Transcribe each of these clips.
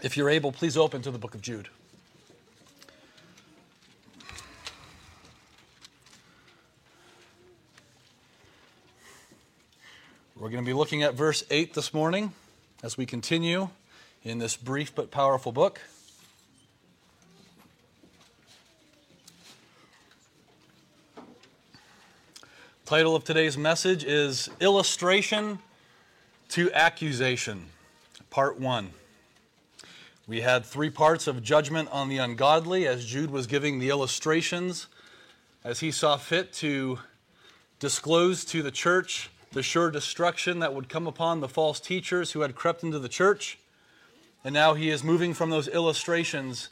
If you're able, please open to the book of Jude. We're going to be looking at verse 8 this morning as we continue in this brief but powerful book. Title of today's message is Illustration to Accusation, Part 1. We had three parts of judgment on the ungodly as Jude was giving the illustrations as he saw fit to disclose to the church the sure destruction that would come upon the false teachers who had crept into the church. And now he is moving from those illustrations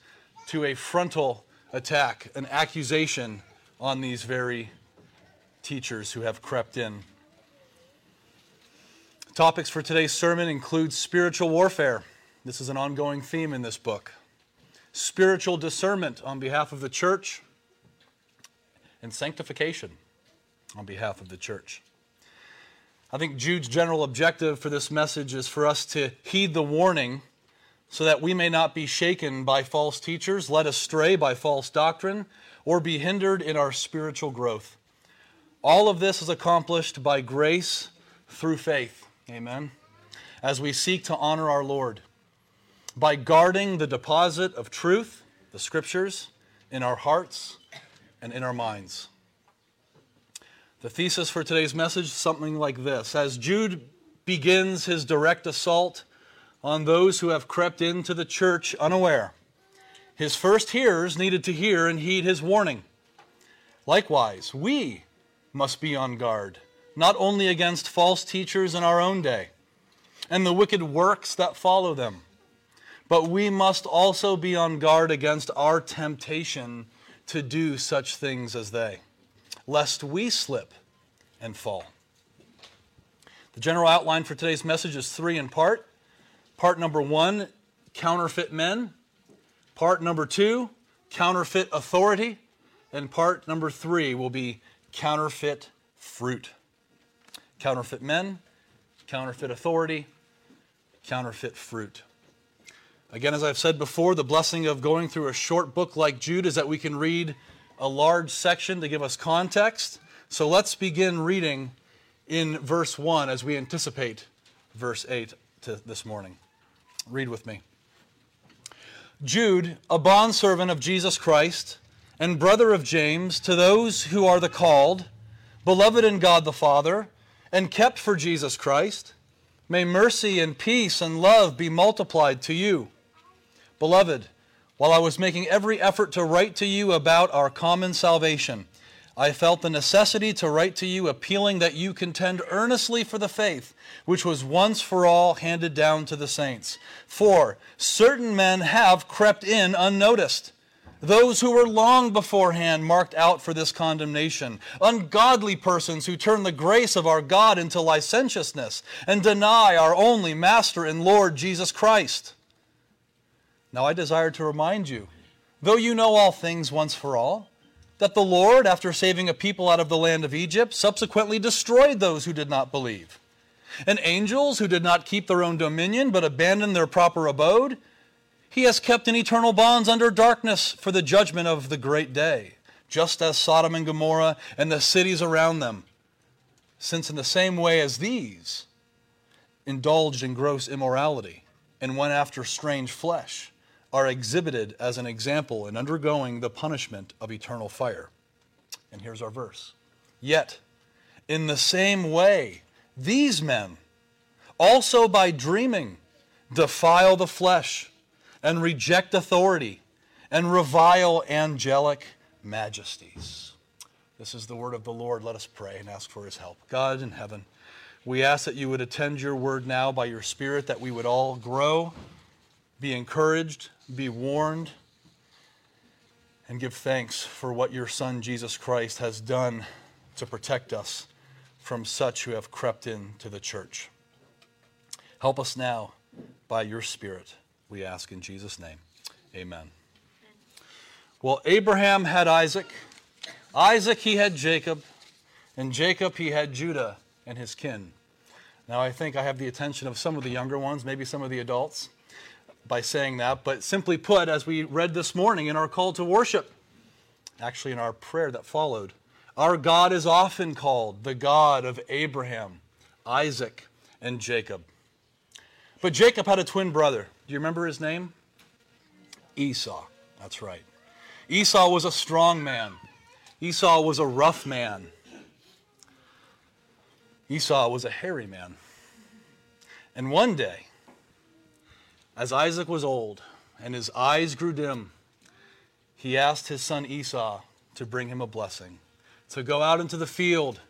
to a frontal attack, an accusation on these very teachers who have crept in. Topics for today's sermon include spiritual warfare. This is an ongoing theme in this book. Spiritual discernment on behalf of the church, and sanctification on behalf of the church. I think Jude's general objective for this message is for us to heed the warning so that we may not be shaken by false teachers, led astray by false doctrine, or be hindered in our spiritual growth. All of this is accomplished by grace through faith. Amen. As we seek to honor our Lord by guarding the deposit of truth, the scriptures, in our hearts and in our minds. The thesis for today's message something like this As Jude begins his direct assault on those who have crept into the church unaware, his first hearers needed to hear and heed his warning. Likewise, we must be on guard, not only against false teachers in our own day and the wicked works that follow them, but we must also be on guard against our temptation to do such things as they, lest we slip and fall. The general outline for today's message is three in part. Part number one, counterfeit men. Part number two, counterfeit authority. And part number three will be counterfeit fruit. Counterfeit men, counterfeit authority, counterfeit fruit. Again, as I've said before, the blessing of going through a short book like Jude is that we can read a large section to give us context. So let's begin reading in verse 1 as we anticipate verse 8 to this morning. Read with me. Jude, a bondservant of Jesus Christ and brother of James, to those who are the called, beloved in God the Father, and kept for Jesus Christ, may mercy and peace and love be multiplied to you. Beloved, while I was making every effort to write to you about our common salvation, I felt the necessity to write to you, appealing that you contend earnestly for the faith which was once for all handed down to the saints. For certain men have crept in unnoticed those who were long beforehand marked out for this condemnation, ungodly persons who turn the grace of our God into licentiousness and deny our only Master and Lord Jesus Christ. Now I desire to remind you, though you know all things once for all, that the Lord, after saving a people out of the land of Egypt, subsequently destroyed those who did not believe. And angels who did not keep their own dominion but abandoned their proper abode, he has kept in eternal bonds under darkness for the judgment of the great day, just as Sodom and Gomorrah and the cities around them. Since, in the same way as these, indulged in gross immorality and went after strange flesh, are exhibited as an example in undergoing the punishment of eternal fire. And here's our verse. Yet, in the same way, these men, also by dreaming, defile the flesh and reject authority and revile angelic majesties. This is the word of the Lord. Let us pray and ask for his help. God in heaven, we ask that you would attend your word now by your Spirit, that we would all grow, be encouraged, be warned, and give thanks for what your Son Jesus Christ has done to protect us from such who have crept into the church. Help us now by your Spirit. We ask in Jesus' name. Amen. Well, Abraham had Isaac, Isaac he had Jacob, and Jacob he had Judah and his kin. Now, I think I have the attention of some of the younger ones, maybe some of the adults. By saying that, but simply put, as we read this morning in our call to worship, actually in our prayer that followed, our God is often called the God of Abraham, Isaac, and Jacob. But Jacob had a twin brother. Do you remember his name? Esau. That's right. Esau was a strong man. Esau was a rough man. Esau was a hairy man. And one day, as Isaac was old and his eyes grew dim, he asked his son Esau to bring him a blessing, to go out into the field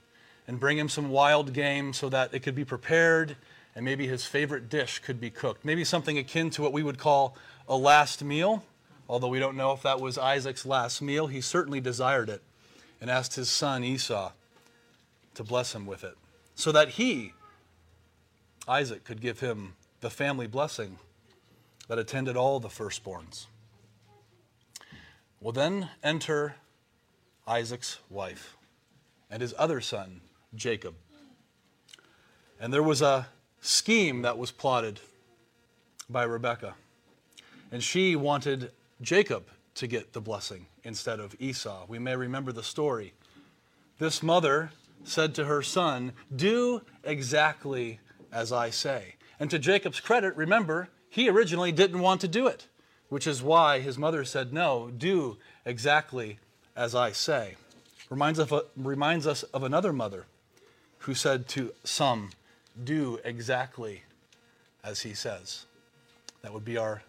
and bring him some wild game so that it could be prepared and maybe his favorite dish could be cooked. Maybe something akin to what we would call a last meal, although we don't know if that was Isaac's last meal. He certainly desired it and asked his son Esau to bless him with it so that he, Isaac, could give him the family blessing that attended all the firstborns. Well, then enter Isaac's wife and his other son, Jacob. And there was a scheme that was plotted by Rebekah. And she wanted Jacob to get the blessing instead of Esau. We may remember the story. This mother said to her son, Do exactly as I say. And to Jacob's credit, remember, he originally didn't want to do it, which is why his mother said, No, do exactly as I say. Reminds, of reminds us of another mother who said to some, Do exactly as he says. That would be our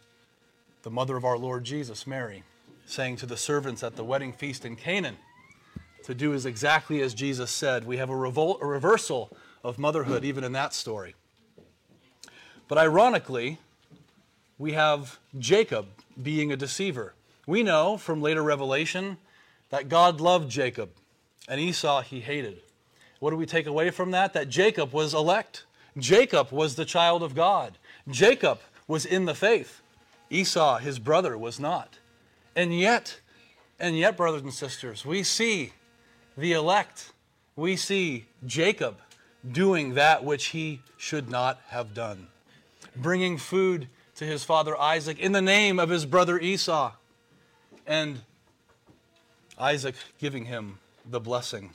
the mother of our Lord Jesus, Mary, saying to the servants at the wedding feast in Canaan to do is exactly as Jesus said. We have a, revol- a reversal of motherhood even in that story. But ironically, we have Jacob being a deceiver. We know from later revelation that God loved Jacob and Esau he hated. What do we take away from that? That Jacob was elect. Jacob was the child of God. Jacob was in the faith. Esau, his brother, was not. And yet, and yet, brothers and sisters, we see the elect. We see Jacob doing that which he should not have done, bringing food to his father Isaac in the name of his brother Esau, and Isaac giving him the blessing.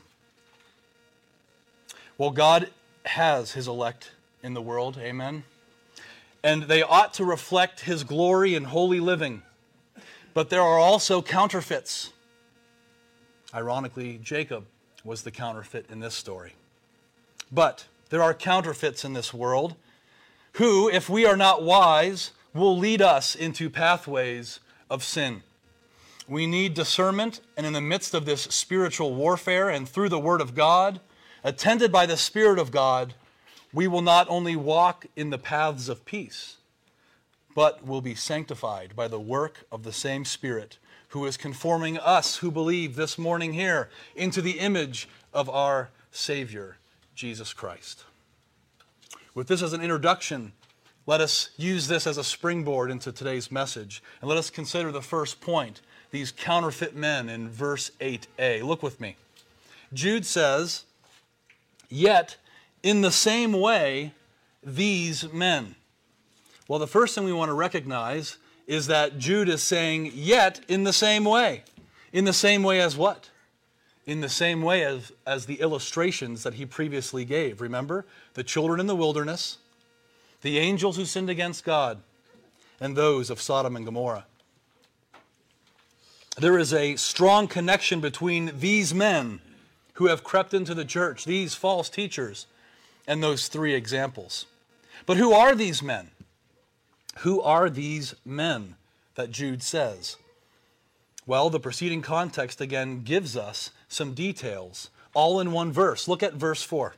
Well, God has his elect in the world, amen. And they ought to reflect his glory in holy living. But there are also counterfeits. Ironically, Jacob was the counterfeit in this story. But there are counterfeits in this world who, if we are not wise, will lead us into pathways of sin. We need discernment, and in the midst of this spiritual warfare and through the Word of God, attended by the Spirit of God, we will not only walk in the paths of peace, but will be sanctified by the work of the same Spirit who is conforming us who believe this morning here into the image of our Savior, Jesus Christ. With this as an introduction, let us use this as a springboard into today's message. And let us consider the first point these counterfeit men in verse 8a. Look with me. Jude says, Yet in the same way, these men. Well, the first thing we want to recognize is that Jude is saying, yet in the same way. In the same way as what? In the same way as, as the illustrations that he previously gave. Remember? The children in the wilderness, the angels who sinned against God, and those of Sodom and Gomorrah. There is a strong connection between these men who have crept into the church, these false teachers, and those three examples. But who are these men? Who are these men that Jude says? Well, the preceding context again gives us some details, all in one verse. Look at verse 4.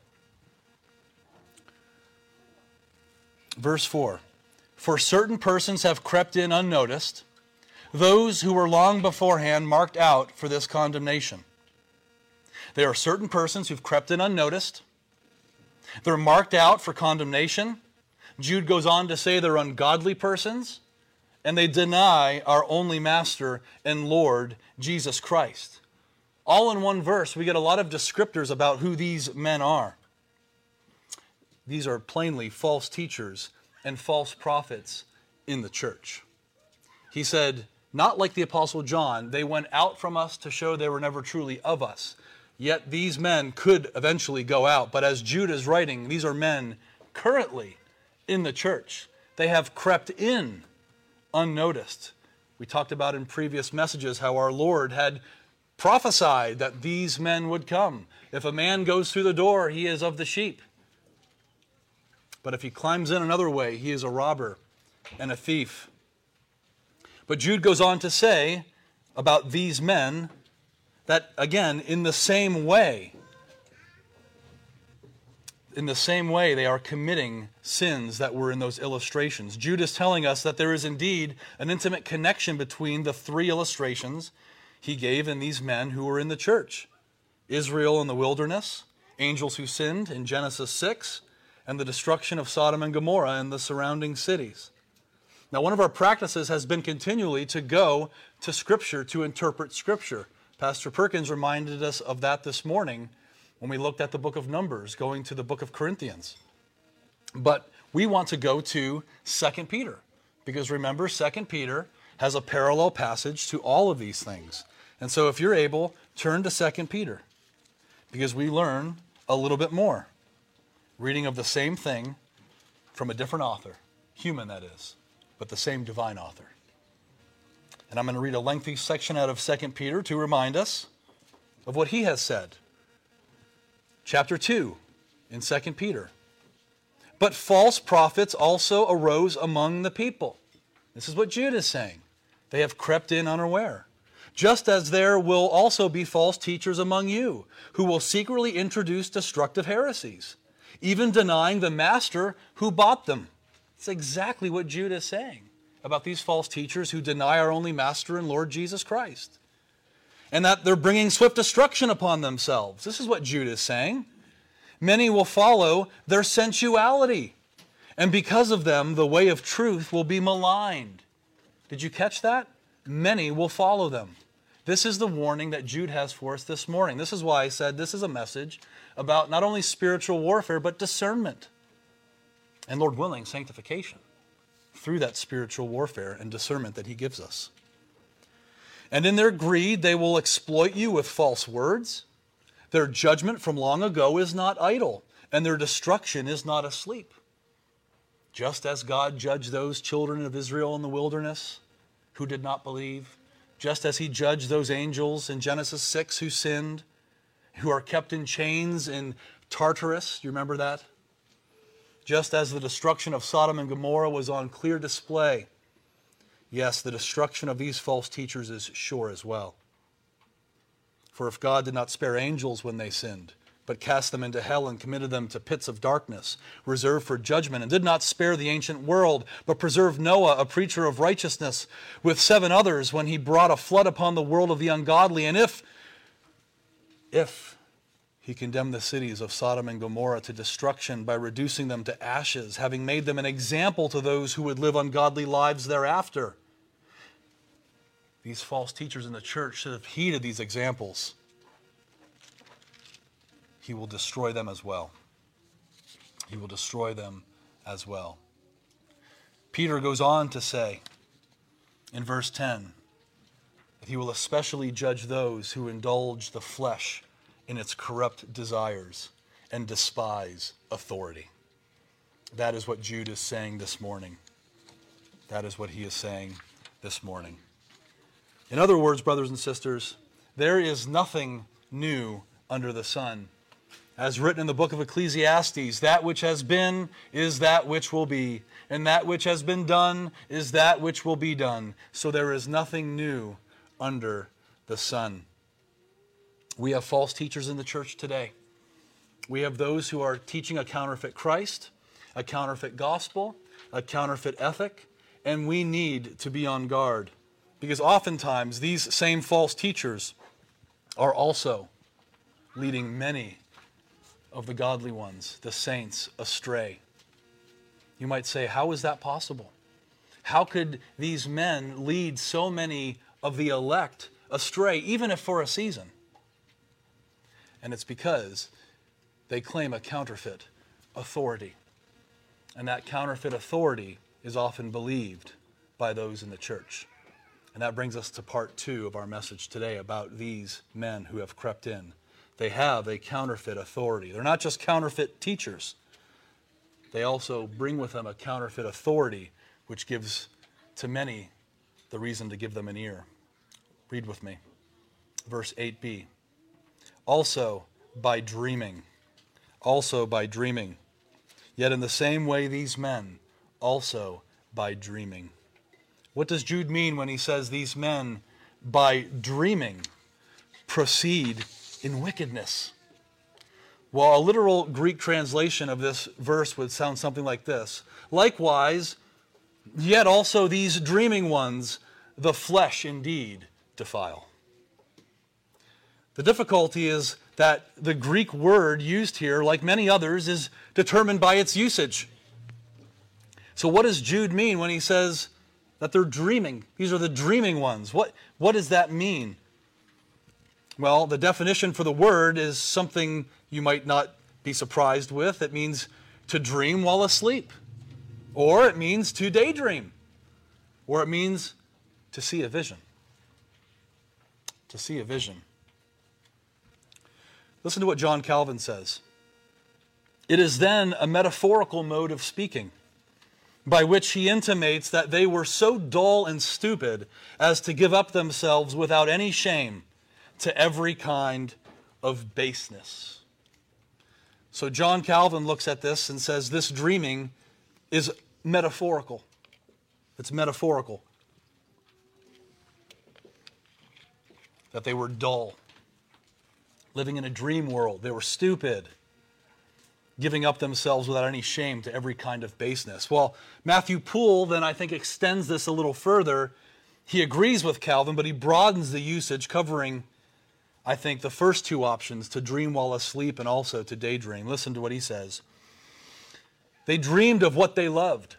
Verse 4 For certain persons have crept in unnoticed, those who were long beforehand marked out for this condemnation. There are certain persons who've crept in unnoticed. They're marked out for condemnation. Jude goes on to say they're ungodly persons and they deny our only Master and Lord, Jesus Christ. All in one verse, we get a lot of descriptors about who these men are. These are plainly false teachers and false prophets in the church. He said, not like the Apostle John, they went out from us to show they were never truly of us. Yet these men could eventually go out. But as Jude is writing, these are men currently in the church. They have crept in unnoticed. We talked about in previous messages how our Lord had prophesied that these men would come. If a man goes through the door, he is of the sheep. But if he climbs in another way, he is a robber and a thief. But Jude goes on to say about these men that, again, in the same way, in the same way, they are committing sins that were in those illustrations. Jude is telling us that there is indeed an intimate connection between the three illustrations he gave in these men who were in the church Israel in the wilderness, angels who sinned in Genesis 6, and the destruction of Sodom and Gomorrah and the surrounding cities. Now, one of our practices has been continually to go to Scripture to interpret Scripture. Pastor Perkins reminded us of that this morning when we looked at the book of Numbers, going to the book of Corinthians. But we want to go to 2 Peter, because remember, 2 Peter has a parallel passage to all of these things. And so if you're able, turn to 2 Peter, because we learn a little bit more. Reading of the same thing from a different author, human that is, but the same divine author. And I'm going to read a lengthy section out of 2 Peter to remind us of what he has said chapter 2 in 2 Peter. But false prophets also arose among the people. This is what Jude is saying. They have crept in unaware. Just as there will also be false teachers among you, who will secretly introduce destructive heresies, even denying the master who bought them. It's exactly what Jude is saying about these false teachers who deny our only master and Lord Jesus Christ and that they're bringing swift destruction upon themselves. This is what Jude is saying. Many will follow their sensuality, and because of them, the way of truth will be maligned. Did you catch that? Many will follow them. This is the warning that Jude has for us this morning. This is why I said this is a message about not only spiritual warfare, but discernment. And Lord willing, sanctification through that spiritual warfare and discernment that He gives us. And in their greed, they will exploit you with false words. Their judgment from long ago is not idle, and their destruction is not asleep. Just as God judged those children of Israel in the wilderness who did not believe, just as he judged those angels in Genesis 6 who sinned, who are kept in chains in Tartarus, you remember that? Just as the destruction of Sodom and Gomorrah was on clear display Yes, the destruction of these false teachers is sure as well. For if God did not spare angels when they sinned, but cast them into hell and committed them to pits of darkness, reserved for judgment, and did not spare the ancient world, but preserved Noah, a preacher of righteousness, with seven others when he brought a flood upon the world of the ungodly, and if, if he condemned the cities of Sodom and Gomorrah to destruction by reducing them to ashes, having made them an example to those who would live ungodly lives thereafter these false teachers in the church should have heeded these examples. He will destroy them as well. He will destroy them as well. Peter goes on to say in verse 10 that he will especially judge those who indulge the flesh in its corrupt desires and despise authority. That is what Jude is saying this morning. That is what he is saying this morning. In other words, brothers and sisters, there is nothing new under the sun. As written in the book of Ecclesiastes, that which has been is that which will be, and that which has been done is that which will be done. So there is nothing new under the sun. We have false teachers in the church today. We have those who are teaching a counterfeit Christ, a counterfeit gospel, a counterfeit ethic, and we need to be on guard. Because oftentimes these same false teachers are also leading many of the godly ones, the saints, astray. You might say, How is that possible? How could these men lead so many of the elect astray, even if for a season? And it's because they claim a counterfeit authority. And that counterfeit authority is often believed by those in the church. And that brings us to part two of our message today about these men who have crept in. They have a counterfeit authority. They're not just counterfeit teachers, they also bring with them a counterfeit authority, which gives to many the reason to give them an ear. Read with me. Verse 8b. Also by dreaming. Also by dreaming. Yet in the same way, these men also by dreaming. What does Jude mean when he says these men by dreaming proceed in wickedness? Well, a literal Greek translation of this verse would sound something like this Likewise, yet also these dreaming ones, the flesh indeed defile. The difficulty is that the Greek word used here, like many others, is determined by its usage. So, what does Jude mean when he says that they're dreaming? These are the dreaming ones. What, what does that mean? Well, the definition for the word is something you might not be surprised with. It means to dream while asleep, or it means to daydream, or it means to see a vision. To see a vision. Listen to what John Calvin says. It is then a metaphorical mode of speaking, by which he intimates that they were so dull and stupid as to give up themselves without any shame to every kind of baseness. So John Calvin looks at this and says this dreaming is metaphorical. It's metaphorical. That they were dull, living in a dream world. They were stupid, giving up themselves without any shame to every kind of baseness. Well, Matthew Poole then I think extends this a little further. He agrees with Calvin, but he broadens the usage, covering I think, the first two options to dream while asleep and also to daydream. Listen to what he says. They dreamed of what they loved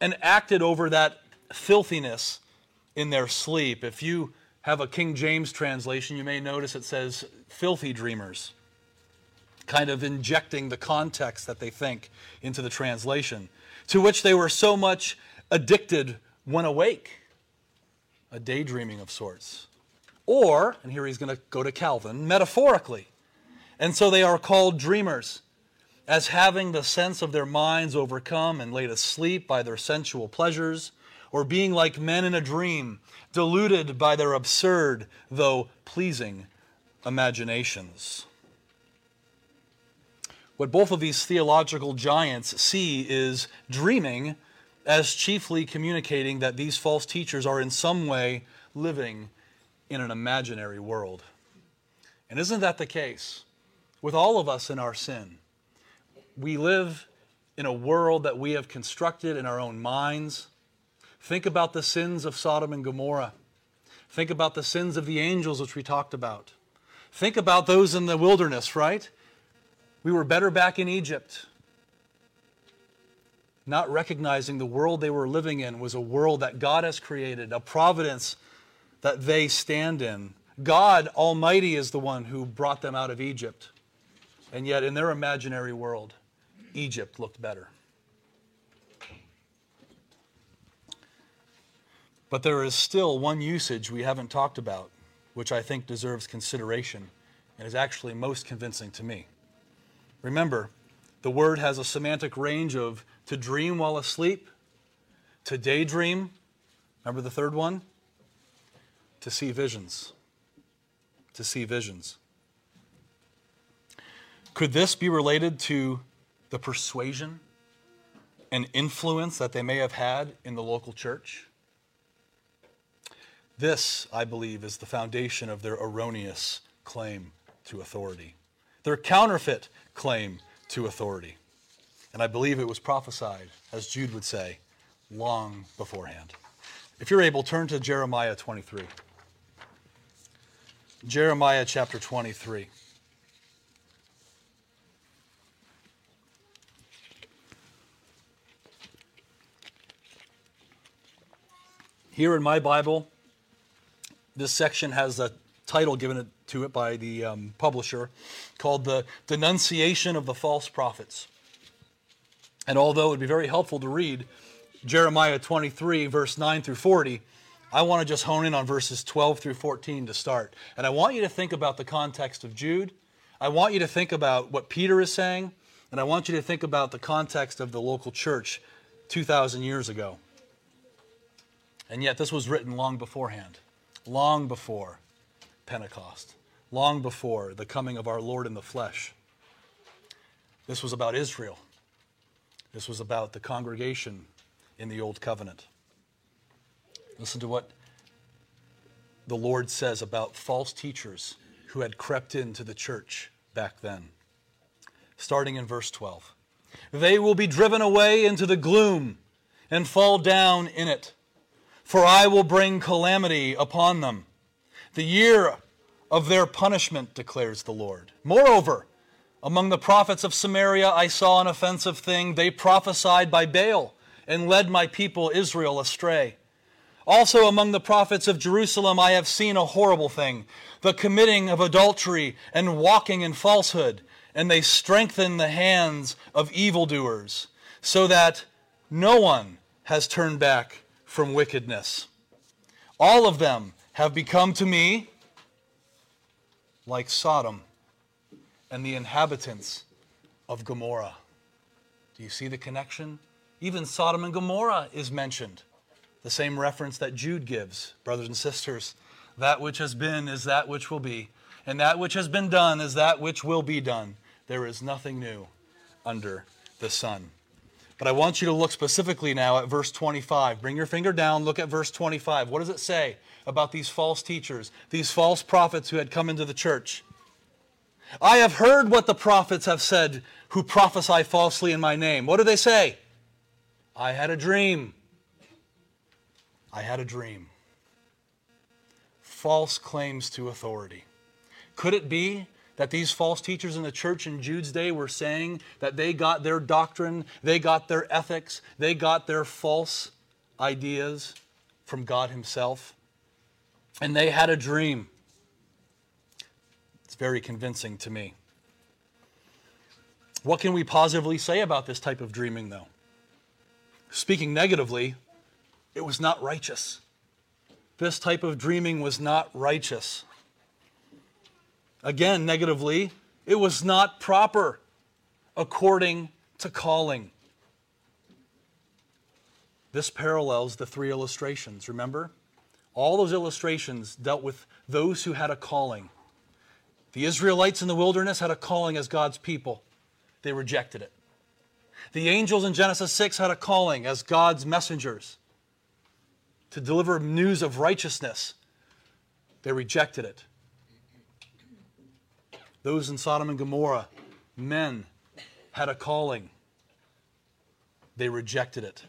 and acted over that filthiness in their sleep. If you have a King James translation, you may notice it says filthy dreamers, kind of injecting the context that they think into the translation, to which they were so much addicted when awake, a daydreaming of sorts. Or, and here he's going to go to Calvin, metaphorically. And so they are called dreamers, as having the sense of their minds overcome and laid asleep by their sensual pleasures, or being like men in a dream, deluded by their absurd, though pleasing, imaginations. What both of these theological giants see is dreaming as chiefly communicating that these false teachers are in some way living in an imaginary world. And isn't that the case with all of us in our sin? We live in a world that we have constructed in our own minds. Think about the sins of Sodom and Gomorrah. Think about the sins of the angels, which we talked about. Think about those in the wilderness, right? We were better back in Egypt. Not recognizing the world they were living in was a world that God has created, a providence that they stand in. God Almighty is the one who brought them out of Egypt. And yet, in their imaginary world, Egypt looked better. But there is still one usage we haven't talked about, which I think deserves consideration and is actually most convincing to me. Remember, the word has a semantic range of to dream while asleep, to daydream. Remember the third one? to see visions. To see visions. Could this be related to the persuasion and influence that they may have had in the local church? This, I believe, is the foundation of their erroneous claim to authority, their counterfeit claim to authority. And I believe it was prophesied, as Jude would say, long beforehand. If you're able, turn to Jeremiah 23. Jeremiah chapter 23. Here in my Bible, this section has a title given to it by the um, publisher called The Denunciation of the False Prophets. And although it would be very helpful to read, Jeremiah 23, verse 9 through 40, I want to just hone in on verses 12 through 14 to start. And I want you to think about the context of Jude. I want you to think about what Peter is saying. And I want you to think about the context of the local church 2,000 years ago. And yet, this was written long beforehand, long before Pentecost, long before the coming of our Lord in the flesh. This was about Israel. This was about the congregation in the Old Covenant. Listen to what the Lord says about false teachers who had crept into the church back then. Starting in verse 12 They will be driven away into the gloom and fall down in it, for I will bring calamity upon them. The year of their punishment, declares the Lord. Moreover, among the prophets of Samaria, I saw an offensive thing. They prophesied by Baal and led my people Israel astray. Also, among the prophets of Jerusalem, I have seen a horrible thing the committing of adultery and walking in falsehood, and they strengthen the hands of evildoers, so that no one has turned back from wickedness. All of them have become to me like Sodom and the inhabitants of Gomorrah. Do you see the connection? Even Sodom and Gomorrah is mentioned. The same reference that Jude gives, brothers and sisters. That which has been is that which will be, and that which has been done is that which will be done. There is nothing new under the sun. But I want you to look specifically now at verse 25. Bring your finger down, look at verse 25. What does it say about these false teachers, these false prophets who had come into the church? I have heard what the prophets have said who prophesy falsely in my name. What do they say? I had a dream. I had a dream. False claims to authority. Could it be that these false teachers in the church in Jude's day were saying that they got their doctrine, they got their ethics, they got their false ideas from God Himself? And they had a dream It's very convincing to me. What can we positively say about this type of dreaming, though? Speaking negatively, it was not righteous. This type of dreaming was not righteous. Again, negatively, it was not proper according to calling. This parallels the three illustrations, remember? All those illustrations dealt with those who had a calling. The Israelites in the wilderness had a calling as God's people, they rejected it. The angels in Genesis 6 had a calling as God's messengers to deliver news of righteousness. They rejected it. Those in Sodom and Gomorrah, men, had a calling. They rejected it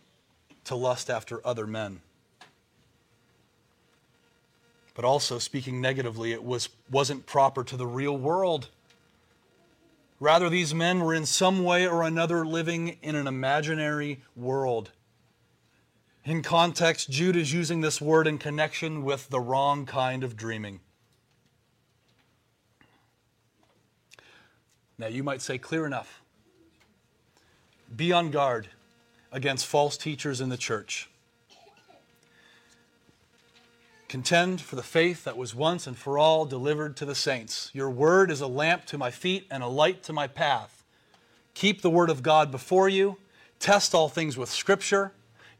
to lust after other men but also speaking negatively, it was, wasn't proper to the real world. Rather, these men were in some way or another living in an imaginary world. In context, Jude is using this word in connection with the wrong kind of dreaming. Now, you might say, clear enough. Be on guard against false teachers in the church. Contend for the faith that was once and for all delivered to the saints. Your word is a lamp to my feet and a light to my path. Keep the word of God before you. Test all things with Scripture.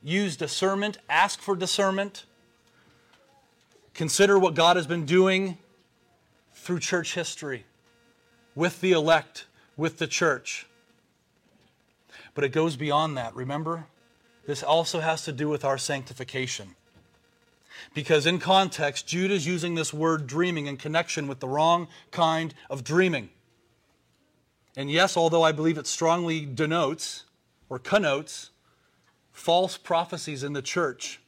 Use discernment. Ask for discernment. Consider what God has been doing through church history with the elect, with the church. But it goes beyond that, remember? This also has to do with our sanctification. Because in context, Jude is using this word dreaming in connection with the wrong kind of dreaming. And yes, although I believe it strongly denotes or connotes false prophecies in the church,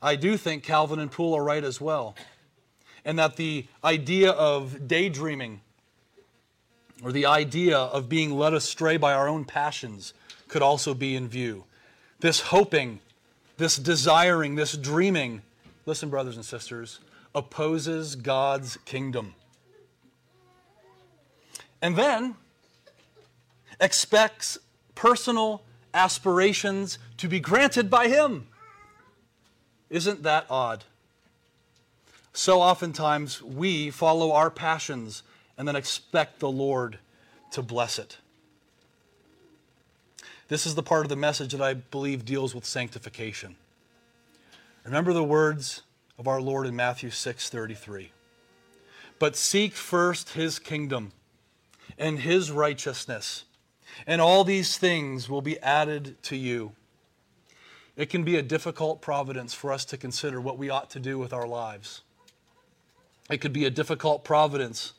I do think Calvin and Poole are right as well. And that the idea of daydreaming or the idea of being led astray by our own passions could also be in view. This hoping this desiring, this dreaming, listen, brothers and sisters, opposes God's kingdom. And then expects personal aspirations to be granted by Him. Isn't that odd? So oftentimes we follow our passions and then expect the Lord to bless it. This is the part of the message that I believe deals with sanctification. Remember the words of our Lord in Matthew 6:33. But seek first his kingdom and his righteousness, and all these things will be added to you. It can be a difficult providence for us to consider what we ought to do with our lives. It could be a difficult providence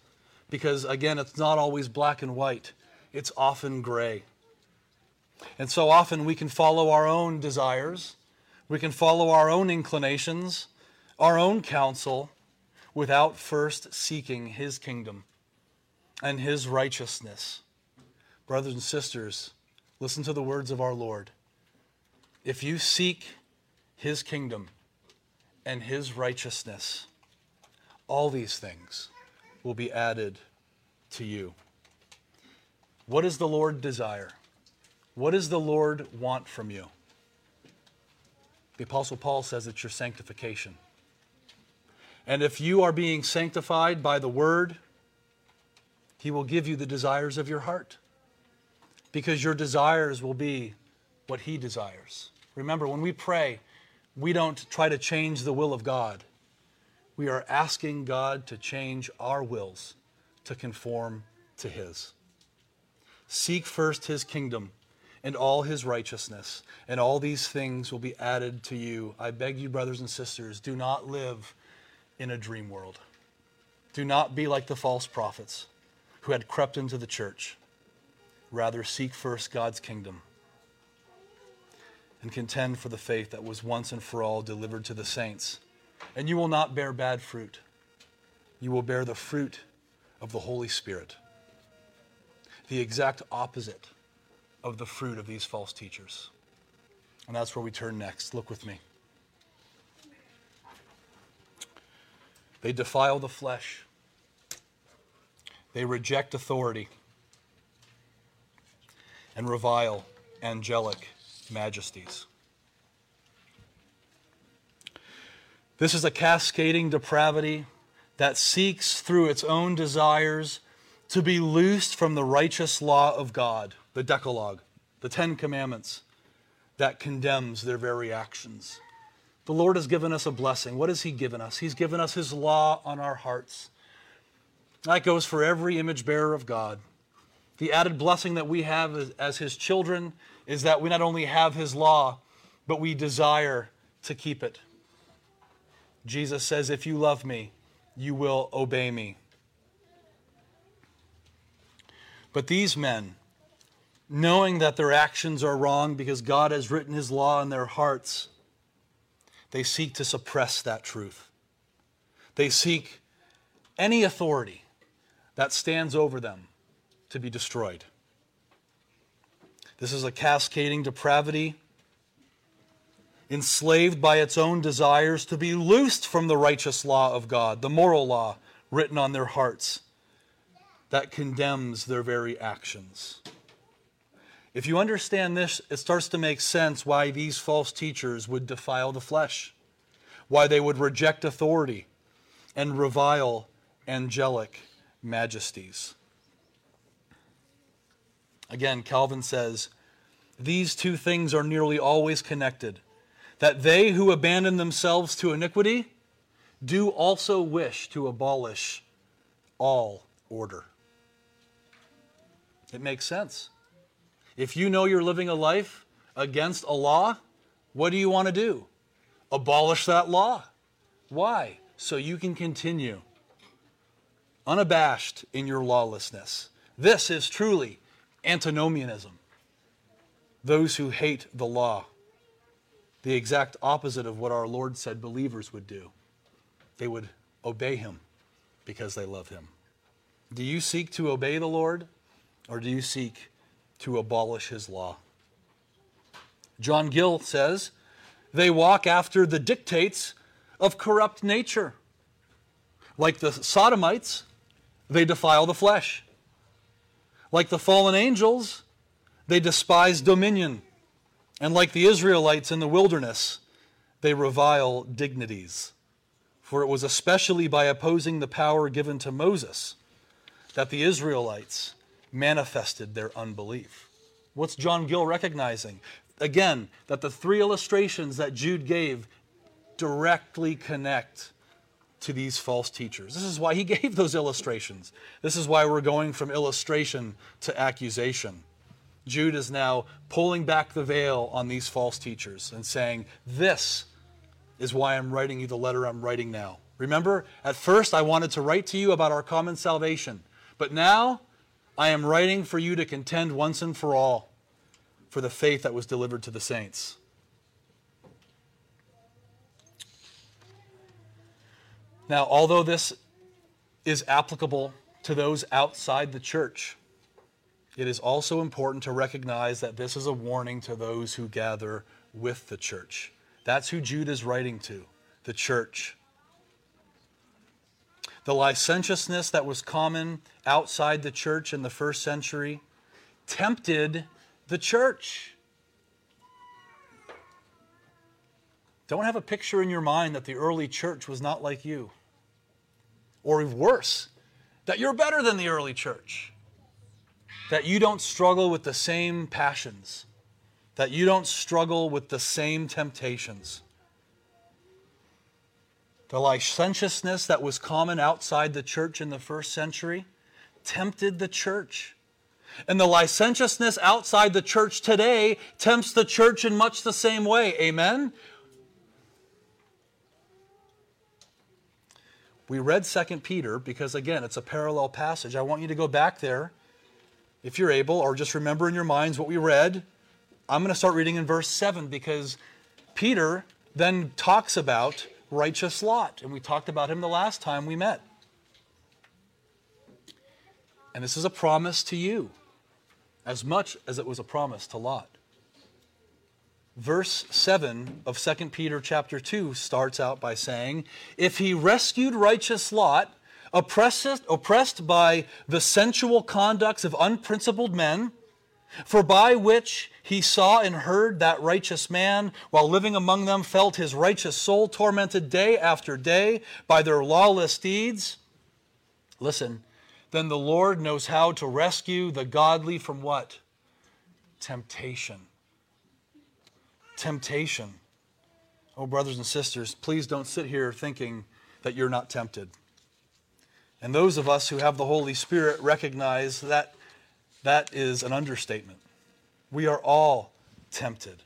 because, again, it's not always black and white, it's often gray. And so often we can follow our own desires, we can follow our own inclinations, our own counsel, without first seeking His kingdom and His righteousness. Brothers and sisters, listen to the words of our Lord. If you seek His kingdom and His righteousness, all these things will be added to you. What does the Lord desire? What does the Lord want from you? The Apostle Paul says it's your sanctification. And if you are being sanctified by the Word, He will give you the desires of your heart. Because your desires will be what He desires. Remember, when we pray, we don't try to change the will of God. We are asking God to change our wills to conform to His. Seek first His kingdom and all his righteousness, and all these things will be added to you. I beg you, brothers and sisters, do not live in a dream world. Do not be like the false prophets who had crept into the church. Rather, seek first God's kingdom and contend for the faith that was once and for all delivered to the saints. And you will not bear bad fruit, you will bear the fruit of the Holy Spirit. The exact opposite of the fruit of these false teachers. And that's where we turn next. Look with me. They defile the flesh. They reject authority and revile angelic majesties. This is a cascading depravity that seeks through its own desires to be loosed from the righteous law of God the Decalogue, the Ten Commandments, that condemns their very actions. The Lord has given us a blessing. What has He given us? He's given us His law on our hearts. That goes for every image bearer of God. The added blessing that we have as, His children is that we not only have His law, but we desire to keep it. Jesus says, If you love me, you will obey me. But these men, knowing that their actions are wrong because God has written his law in their hearts, they seek to suppress that truth. They seek any authority that stands over them to be destroyed. This is a cascading depravity, enslaved by its own desires to be loosed from the righteous law of God, the moral law written on their hearts that condemns their very actions. If you understand this, it starts to make sense why these false teachers would defile the flesh, why they would reject authority and revile angelic majesties. Again, Calvin says, these two things are nearly always connected. That they who abandon themselves to iniquity do also wish to abolish all order. It makes sense. If you know you're living a life against a law, what do you want to do? Abolish that law. Why? So you can continue unabashed in your lawlessness. This is truly antinomianism. Those who hate the law, the exact opposite of what our Lord said believers would do. They would obey him because they love him. Do you seek to obey the Lord or do you seek to abolish his law. John Gill says, they walk after the dictates of corrupt nature. Like the Sodomites, they defile the flesh. Like the fallen angels, they despise dominion And like the Israelites in the wilderness, they revile dignities. For it was especially by opposing the power given to Moses that the Israelites manifested their unbelief. What's John Gill recognizing? Again, that the three illustrations that Jude gave directly connect to these false teachers. This is why he gave those illustrations. This is why we're going from illustration to accusation. Jude is now pulling back the veil on these false teachers and saying, This is why I'm writing you the letter I'm writing now. Remember, at first I wanted to write to you about our common salvation, but now I am writing for you to contend once and for all for the faith that was delivered to the saints. Now, although this is applicable to those outside the church, it is also important to recognize that this is a warning to those who gather with the church. That's who Jude is writing to, the church. The licentiousness that was common outside the church in the first century tempted the church. Don't have a picture in your mind that the early church was not like you. Or worse, that you're better than the early church. That you don't struggle with the same passions. That you don't struggle with the same temptations. The licentiousness that was common outside the church in the first century tempted the church. And the licentiousness outside the church today tempts the church in much the same way. Amen? We read 2 Peter because, again, it's a parallel passage. I want you to go back there if you're able, or just remember in your minds what we read. I'm going to start reading in verse 7 because Peter then talks about righteous Lot, and we talked about him the last time we met. And this is a promise to you as much as it was a promise to Lot. Verse 7 of 2 Peter chapter 2 starts out by saying, If he rescued righteous Lot, oppressed, oppressed by the sensual conducts of unprincipled men, for by which he saw and heard that righteous man, while living among them, felt his righteous soul tormented day after day by their lawless deeds. Listen, then the Lord knows how to rescue the godly from what? Temptation. Temptation. Oh, brothers and sisters, please don't sit here thinking that you're not tempted. And those of us who have the Holy Spirit recognize that that is an understatement. We are all tempted.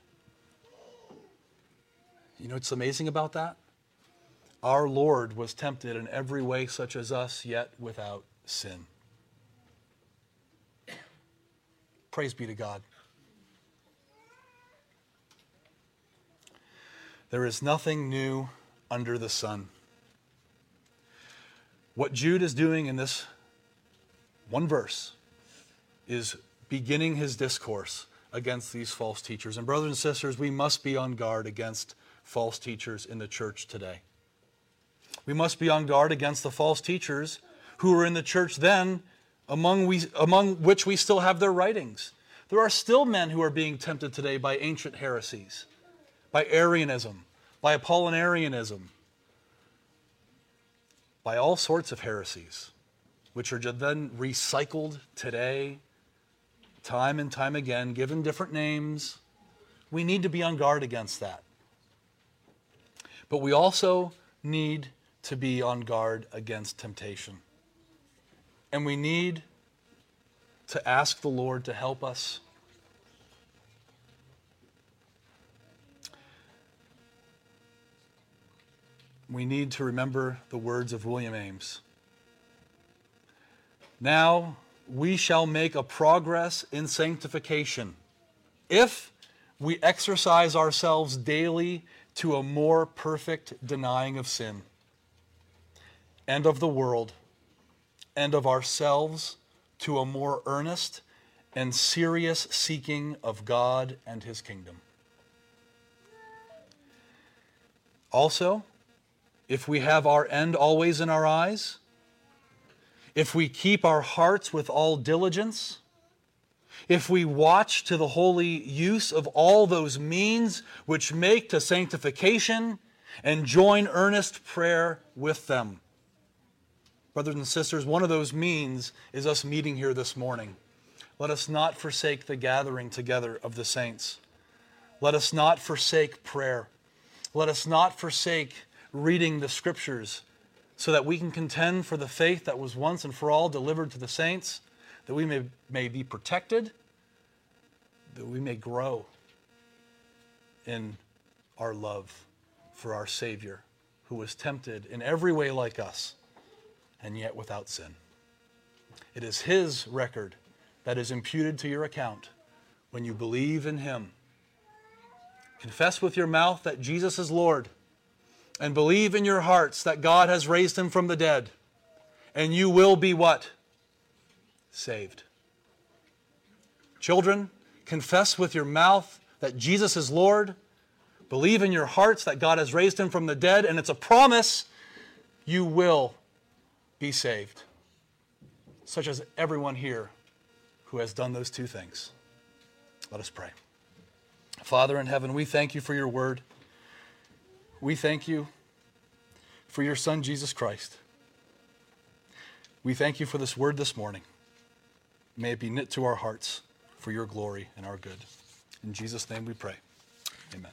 You know what's amazing about that? Our Lord was tempted in every way, such as us, yet without sin. Praise be to God. There is nothing new under the sun. What Jude is doing in this one verse is beginning his discourse against these false teachers. And, brothers and sisters, we must be on guard against false teachers in the church today. We must be on guard against the false teachers who were in the church then, among, we, among which we still have their writings. There are still men who are being tempted today by ancient heresies, by Arianism, by Apollinarianism, by all sorts of heresies, which are then recycled today, time and time again, given different names. We need to be on guard against that. But we also need to be on guard against temptation. And we need to ask the Lord to help us. We need to remember the words of William Ames. Now we shall make a progress in sanctification if we exercise ourselves daily to a more perfect denying of sin and of the world and of ourselves to a more earnest and serious seeking of God and His kingdom. Also, if we have our end always in our eyes, if we keep our hearts with all diligence, if we watch to the holy use of all those means which make to sanctification and join earnest prayer with them. Brothers and sisters, one of those means is us meeting here this morning. Let us not forsake the gathering together of the saints. Let us not forsake prayer. Let us not forsake reading the scriptures so that we can contend for the faith that was once and for all delivered to the saints, that we may, may be protected, that we may grow in our love for our Savior, who was tempted in every way like us, and yet without sin. It is His record that is imputed to your account when you believe in Him. Confess with your mouth that Jesus is Lord and believe in your hearts that God has raised him from the dead, and you will be what? Saved. Children, confess with your mouth that Jesus is Lord. Believe in your hearts that God has raised him from the dead, and it's a promise you will be saved. Such as everyone here who has done those two things. Let us pray. Father in heaven, we thank you for your word. We thank you for your Son, Jesus Christ. We thank you for this word this morning. May it be knit to our hearts for your glory and our good. In Jesus' name we pray. Amen.